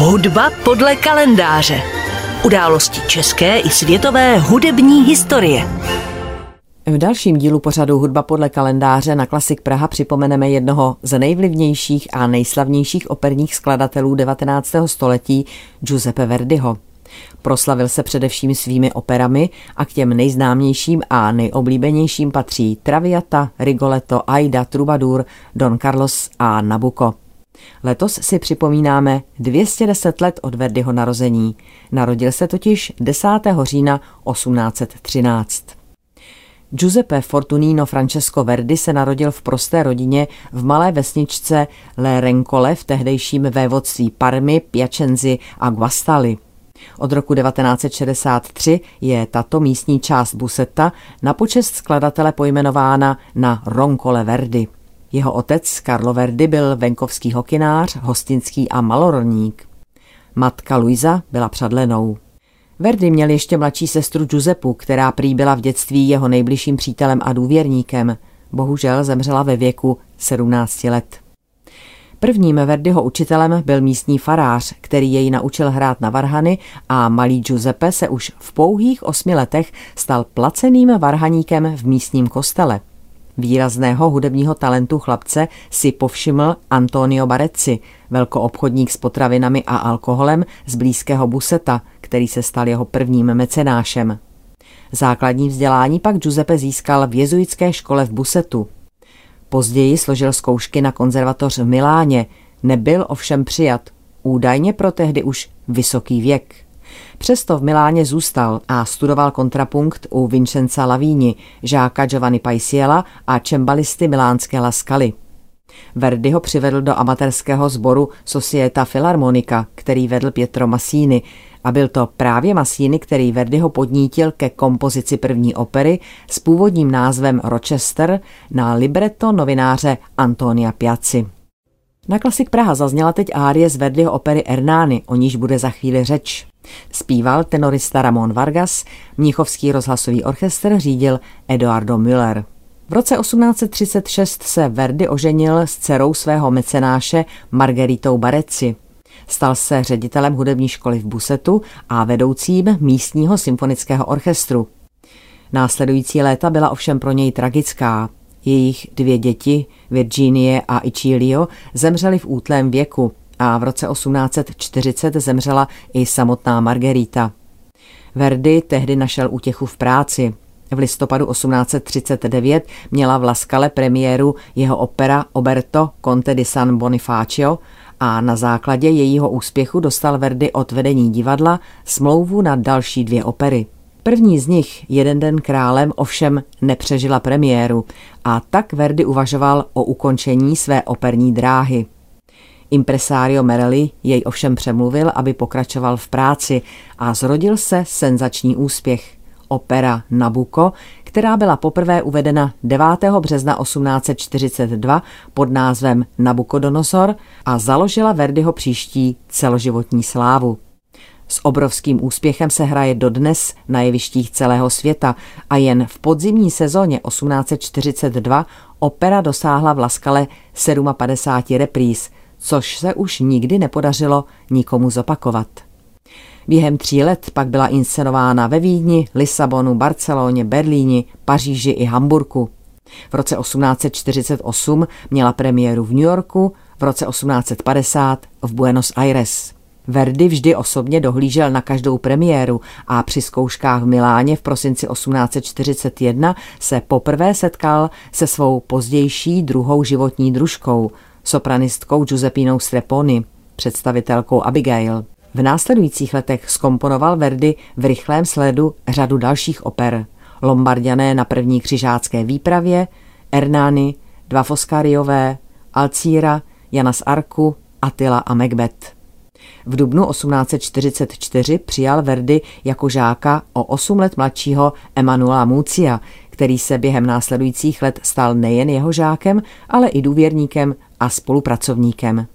Hudba podle kalendáře. Události české i světové hudební historie. V dalším dílu pořadu Hudba podle kalendáře na Klasik Praha připomeneme jednoho z nejvlivnějších a nejslavnějších operních skladatelů 19. století Giuseppe Verdiho. Proslavil se především svými operami a k těm nejznámějším a nejoblíbenějším patří Traviata, Rigoletto, Aida, Troubadour, Don Carlos a Nabucco. Letos si připomínáme 210 let od Verdiho narození. Narodil se totiž 10. října 1813. Giuseppe Fortunino Francesco Verdi se narodil v prosté rodině v malé vesničce Le Rencole v tehdejším vévodství Parmy, Piacenzi a Guastali. Od roku 1963 je tato místní část Busetta na počest skladatele pojmenována na Roncole Verdi. Jeho otec Carlo Verdi byl venkovský hokinář, hostinský a malorník. Matka Luisa byla přadlenou. Verdi měl ještě mladší sestru Giuseppu, která prý byla v dětství jeho nejbližším přítelem a důvěrníkem. Bohužel zemřela ve věku 17 let. Prvním Verdiho učitelem byl místní farář, který jej naučil hrát na varhany a malý Giuseppe se už v pouhých osmi letech stal placeným varhaníkem v místním kostele. Výrazného hudebního talentu chlapce si povšiml Antonio Barezzi, velkoobchodník s potravinami a alkoholem z blízkého Buseta, který se stal jeho prvním mecenášem. Základní vzdělání pak Giuseppe získal v jezuitské škole v Busetu. Později složil zkoušky na konzervatoř v Miláně, nebyl ovšem přijat, údajně pro tehdy už vysoký věk. Přesto v Miláně zůstal a studoval kontrapunkt u Vincenza Lavíni, žáka Giovanni Paisiela a čembalisty milánské Laskaly. Verdi ho přivedl do amatérského sboru Societa Philharmonica, který vedl Pietro Massini, a byl to právě Massini, který Verdiho podnítil ke kompozici první opery s původním názvem Rochester na libretto novináře Antonia Piazzi. Na Klasik Praha zazněla teď árie z Verdiho opery Ernány, o níž bude za chvíli řeč. Zpíval tenorista Ramon Vargas, Mnichovský rozhlasový orchestr řídil Eduardo Müller. V roce 1836 se Verdi oženil s dcerou svého mecenáše Margeritou Bareci. Stal se ředitelem hudební školy v Busetu a vedoucím místního symfonického orchestru. Následující léta byla ovšem pro něj tragická. Jejich dvě děti, Virginie a Ichilio, zemřely v útlém věku a v roce 1840 zemřela i samotná Margarita. Verdi tehdy našel útěchu v práci. V listopadu 1839 měla v Laskale premiéru jeho opera Oberto Conte di San Bonifacio a na základě jejího úspěchu dostal Verdi od vedení divadla smlouvu na další dvě opery. První z nich, Jeden den králem, ovšem nepřežila premiéru a tak Verdi uvažoval o ukončení své operní dráhy. Impresario Merelli jej ovšem přemluvil, aby pokračoval v práci a zrodil se senzační úspěch. Opera Nabucco, která byla poprvé uvedena 9. března 1842 pod názvem Nabucodonosor a založila Verdiho příští celoživotní slávu. S obrovským úspěchem se hraje dodnes na jevištích celého světa a jen v podzimní sezóně 1842 opera dosáhla v Laskale 57 repríz, což se už nikdy nepodařilo nikomu zopakovat. Během tří let pak byla inscenována ve Vídni, Lisabonu, Barceloně, Berlíni, Paříži i Hamburku. V roce 1848 měla premiéru v New Yorku, v roce 1850 v Buenos Aires. Verdi vždy osobně dohlížel na každou premiéru a při zkouškách v Miláně v prosinci 1841 se poprvé setkal se svou pozdější druhou životní družkou, sopranistkou Giuseppinou Streponi, představitelkou Abigail. V následujících letech skomponoval Verdi v rychlém sledu řadu dalších oper. Lombardiané na první křižácké výpravě, Ernány, dva Foskariové, Alcíra, Jana z Arku, Attila a Macbeth. V dubnu 1844 přijal Verdi jako žáka o 8 let mladšího Emanuela Mucia, který se během následujících let stal nejen jeho žákem, ale i důvěrníkem a spolupracovníkem.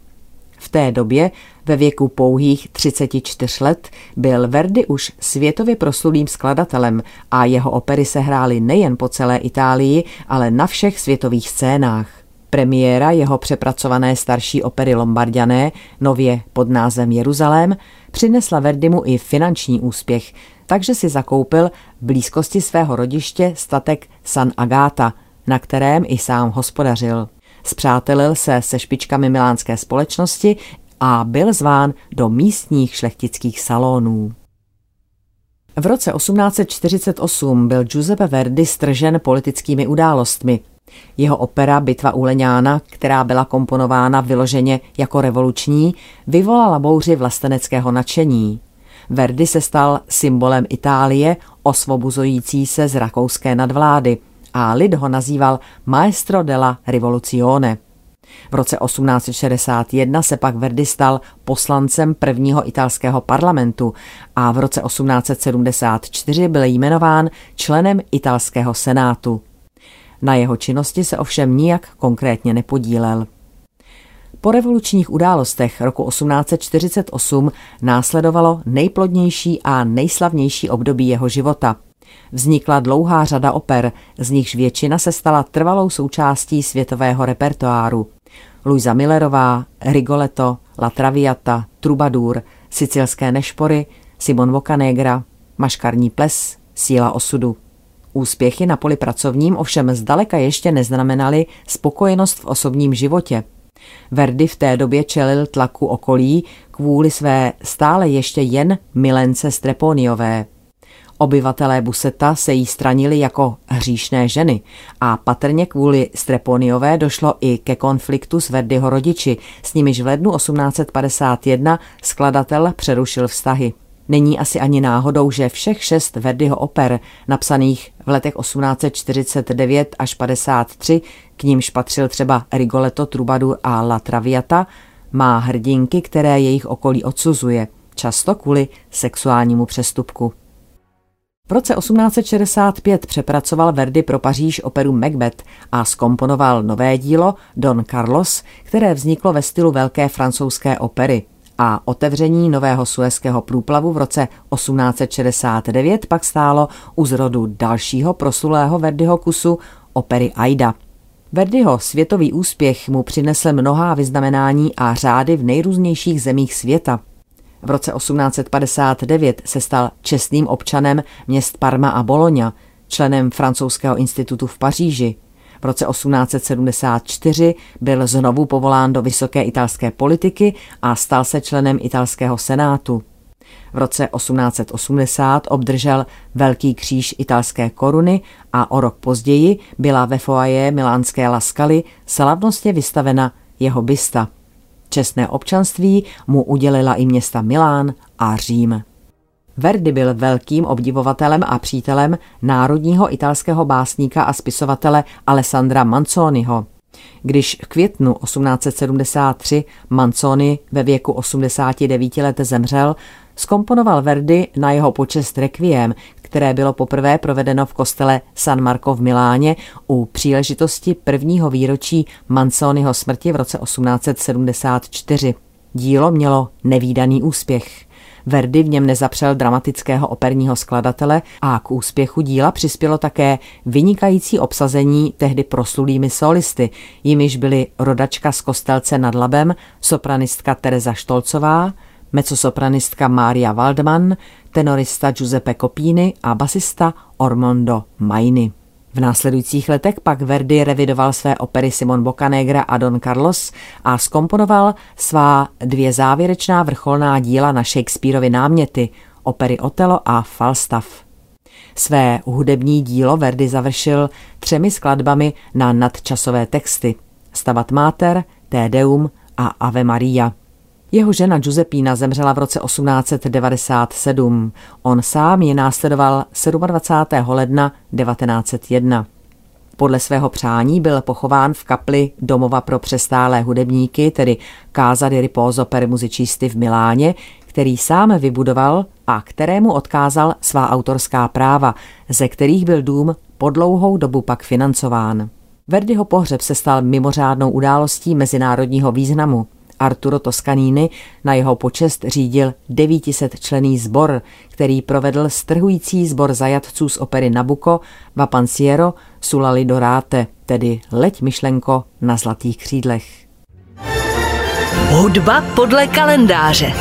V té době, ve věku pouhých 34 let, byl Verdi už světově proslulým skladatelem a jeho opery se hrály nejen po celé Itálii, ale na všech světových scénách. Premiéra jeho přepracované starší opery Lombardiané, nově pod názvem Jeruzalém, přinesla Verdimu i finanční úspěch, takže si zakoupil v blízkosti svého rodiště statek San Agata, na kterém i sám hospodařil. Spřátelil se se špičkami milánské společnosti a byl zván do místních šlechtických salonů. V roce 1848 byl Giuseppe Verdi stržen politickými událostmi. Jeho opera Bitva u Leňána, která byla komponována vyloženě jako revoluční, vyvolala bouři vlasteneckého nadšení. Verdi se stal symbolem Itálie, osvobozující se z rakouské nadvlády a lid ho nazýval Maestro della Rivoluzione. V roce 1861 se pak Verdi stal poslancem prvního italského parlamentu a v roce 1874 byl jmenován členem italského senátu. Na jeho činnosti se ovšem nijak konkrétně nepodílel. Po revolučních událostech roku 1848 následovalo nejplodnější a nejslavnější období jeho života. Vznikla dlouhá řada oper, z nichž většina se stala trvalou součástí světového repertoáru. Luisa Millerová, Rigoletto, La Traviata, Trubadur, Sicilské nešpory, Simon Boccanegra, Maškarní ples, Síla osudu. Úspěchy na poli pracovním ovšem zdaleka ještě neznamenaly spokojenost v osobním životě. Verdi v té době čelil tlaku okolí kvůli své stále ještě jen milence Streponiové. Obyvatelé Buseta se jí stranili jako hříšné ženy a patrně kvůli Streponiové došlo i ke konfliktu s Verdiho rodiči, s nimiž v lednu 1851 skladatel přerušil vztahy. Není asi ani náhodou, že všech šest Verdiho oper, napsaných v letech 1849 až 53, k nímž patřil třeba Rigoletto, Trubadur a La Traviata, má hrdinky, které jejich okolí odsuzuje, často kvůli sexuálnímu přestupku. V roce 1865 přepracoval Verdi pro Paříž operu Macbeth a skomponoval nové dílo Don Carlos, které vzniklo ve stylu velké francouzské opery a otevření nového suezského průplavu v roce 1869 pak stálo u zrodu dalšího prosulého Verdiho kusu opery Aida. Verdiho světový úspěch mu přinesl mnohá vyznamenání a řády v nejrůznějších zemích světa. V roce 1859 se stal čestným občanem měst Parma a Bologna, členem francouzského institutu v Paříži, v roce 1874 byl znovu povolán do vysoké italské politiky a stal se členem italského senátu. V roce 1880 obdržel Velký kříž italské koruny a o rok později byla ve foaje milánské Laskaly slavnostně vystavena jeho bysta. Čestné občanství mu udělila i města Milán a Řím. Verdi byl velkým obdivovatelem a přítelem národního italského básníka a spisovatele Alessandra Manzoniho. Když v květnu 1873 Manzoni ve věku 89 let zemřel, skomponoval Verdi na jeho počest requiem, které bylo poprvé provedeno v kostele San Marco v Miláně u příležitosti prvního výročí Manzoniho smrti v roce 1874. Dílo mělo nevýdaný úspěch. Verdi v něm nezapřel dramatického operního skladatele a k úspěchu díla přispělo také vynikající obsazení tehdy proslulými solisty, jimiž byly rodačka z Kostelce nad Labem, sopranistka Teresa Štolcová, mezzosopranistka Mária Waldman, tenorista Giuseppe Copini a basista Ormondo Maini. V následujících letech pak Verdi revidoval své opery Simon Boccanegra a Don Carlos a skomponoval svá dvě závěrečná vrcholná díla na Shakespeareovi náměty, opery Otelo a Falstaff. Své hudební dílo Verdi završil třemi skladbami na nadčasové texty Stabat Mater, Te Deum a Ave Maria – jeho žena Giuseppina zemřela v roce 1897. On sám ji následoval 27. ledna 1901. Podle svého přání byl pochován v kapli domova pro přestálé hudebníky, tedy Casa di Riposo per Musicisti v Miláně, který sám vybudoval a kterému odkázal svá autorská práva, ze kterých byl dům po dlouhou dobu pak financován. Verdiho pohřeb se stal mimořádnou událostí mezinárodního významu. Arturo Toscanini na jeho počest řídil 900 člený sbor, který provedl strhující sbor zajatců z opery Nabucco, Vapanciero, Sulali Dorate, tedy Leď myšlenko na zlatých křídlech. Hudba podle kalendáře.